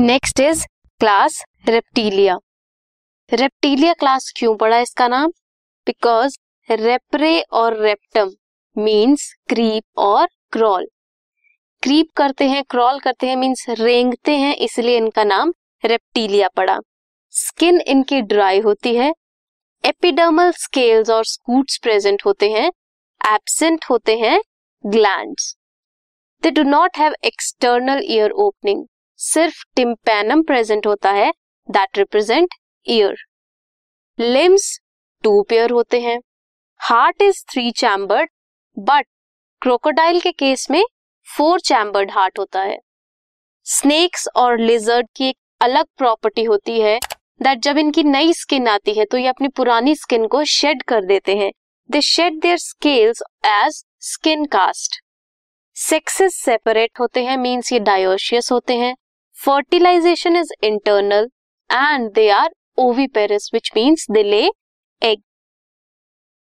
Next is class reptilia reptilia class क्यों पड़ा इसका नाम? बिकॉज़ रेपरे और रेप्टम मीन्स क्रीप और क्रॉल क्रीप करते हैं क्रॉल करते हैं मीन्स रेंगते हैं, इसलिए इनका नाम रेप्टीलिया पड़ा. स्किन इनकी ड्राई होती है. एपिडर्मल स्केल्स और स्कूट्स प्रेजेंट होते हैं. एबसेंट होते हैं glands they do not have external ear opening सिर्फ़ टिम्पेनम प्रेजेंट होता है that represent ear limbs two pair होते हैं. Heart is three chambered but crocodile के केस में फोर चैम्बर्ड हार्ट होता है. स्नेक्स और लिजर्ड की एक अलग प्रॉपर्टी होती है दैट जब इनकी नई स्किन आती है तो ये अपनी पुरानी स्किन को शेड कर देते हैं. They shed their scales as skin cast sexes separate होते हैं मीन्स ये डायोशियस होते हैं. Fertilisation is internal and they are oviparous which means they lay egg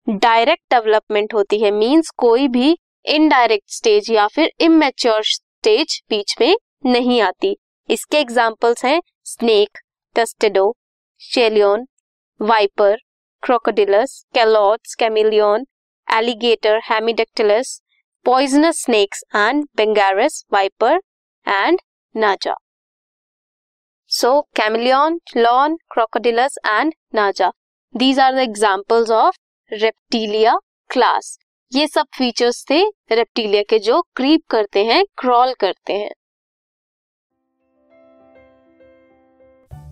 direct development होती है मीन्स कोई भी इनडायरेक्ट स्टेज या फिर इमेच्योर स्टेज बीच में नहीं आती। इसके एग्जाम्पल्स हैं snake Testudo Chelone viper Crocodylus Calotes chameleon alligator Hemidactylus poisonous snakes and Bungarus viper and Naja so chameleon lawn Crocodylus and Naja these are the examples of reptilia class ये सब features थे Reptilia के जो creep करते हैं crawl करते हैं।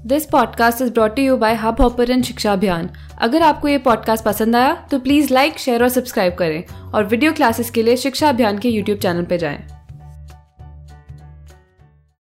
This podcast is brought you by Hubhopper Shiksha Abhiyan अगर आपको ये पॉडकास्ट पसंद आया तो प्लीज़ लाइक शेयर और सब्सक्राइब करें। और वीडियो क्लासेस के लिए शिक्षा अभियान के यूट्यूब चैनल पर जाएँ।